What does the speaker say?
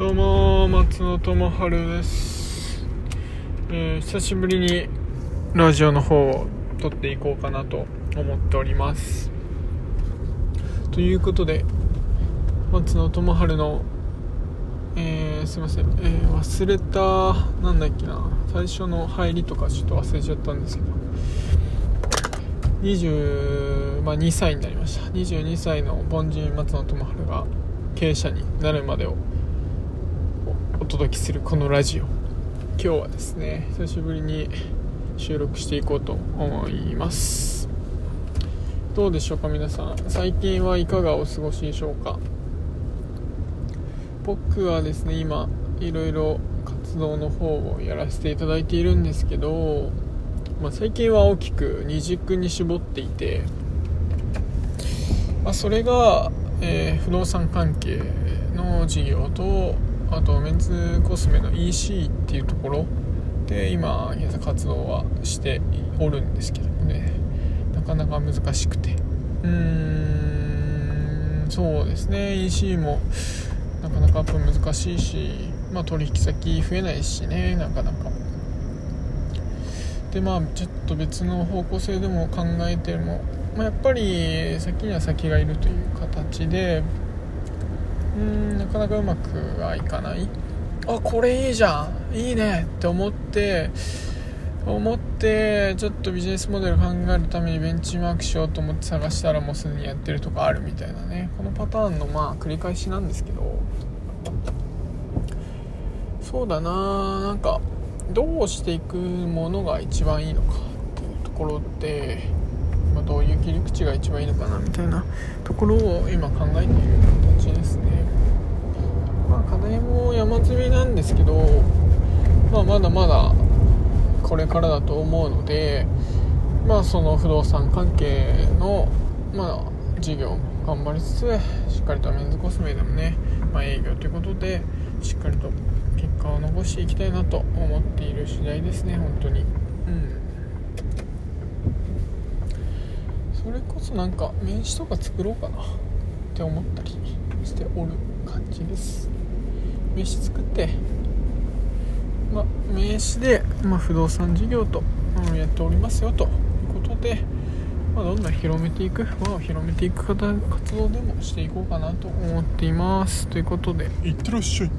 どうも松野智春です、えー久しぶりにラジオの方を撮っていこうかなと思っております。ということで松野智春のえーすいません、えー忘れたなんだっけな最初の入りとかちょっと忘れちゃったんですけど。20ま2歳になりました。22歳の凡人松野智春が経営者になるまでを届けするこのラジオ。今日はですね久しぶりに収録していこうと思います。どうでしょうか皆さん。最近はいかがお過ごしでしょうか？僕はですね今いろいろ活動の方をやらせていただいているんですけど、まあ、最近は大きく二軸に絞っていて、まあ、それが、えー不動産関係の事業とあとメンズコスメの EC っていうところで今現在活動はしておるんですけどもね。なかなか難しくて。うーんそうですね。EC もなかなかアップ難しいし、まあ、取引先増えないしね。なかなか。でまあちょっと別の方向性でも考えても、まあ、やっぱり先には先がいるという形でうんなかなかうまくはいかない。あこれいいじゃん。いいね。って思って思ってちょっとビジネスモデル考えるためにベンチマークしようと思って探したらもうすでにやってるとかあるみたいなね。このパターンのまあ繰り返しなんですけど。そうだななんかどうしていくものが一番いいのかっていうところで、どういう切り口が一番いいのかなみたいなところを今考えている形ですね。まあ課題も山積みなんですけど、まあ、まだまだこれからだと思うのでまあその不動産関係のまあ事業頑張りつつしっかりとメンズコスメでもね、まあ、営業ということでしっかりと結果を残していきたいなと思っている次第ですね本当にうんそれこそなんか名刺とか作ろうかな。って思ったりしておる感じです。名刺作ってま、名刺で、ま、不動産事業と、うんやっておりますよと。いうことで、ま、どんどん広めていく。輪を広めていく活動でもしていこうかなと思っています。ということでいってらっしゃい。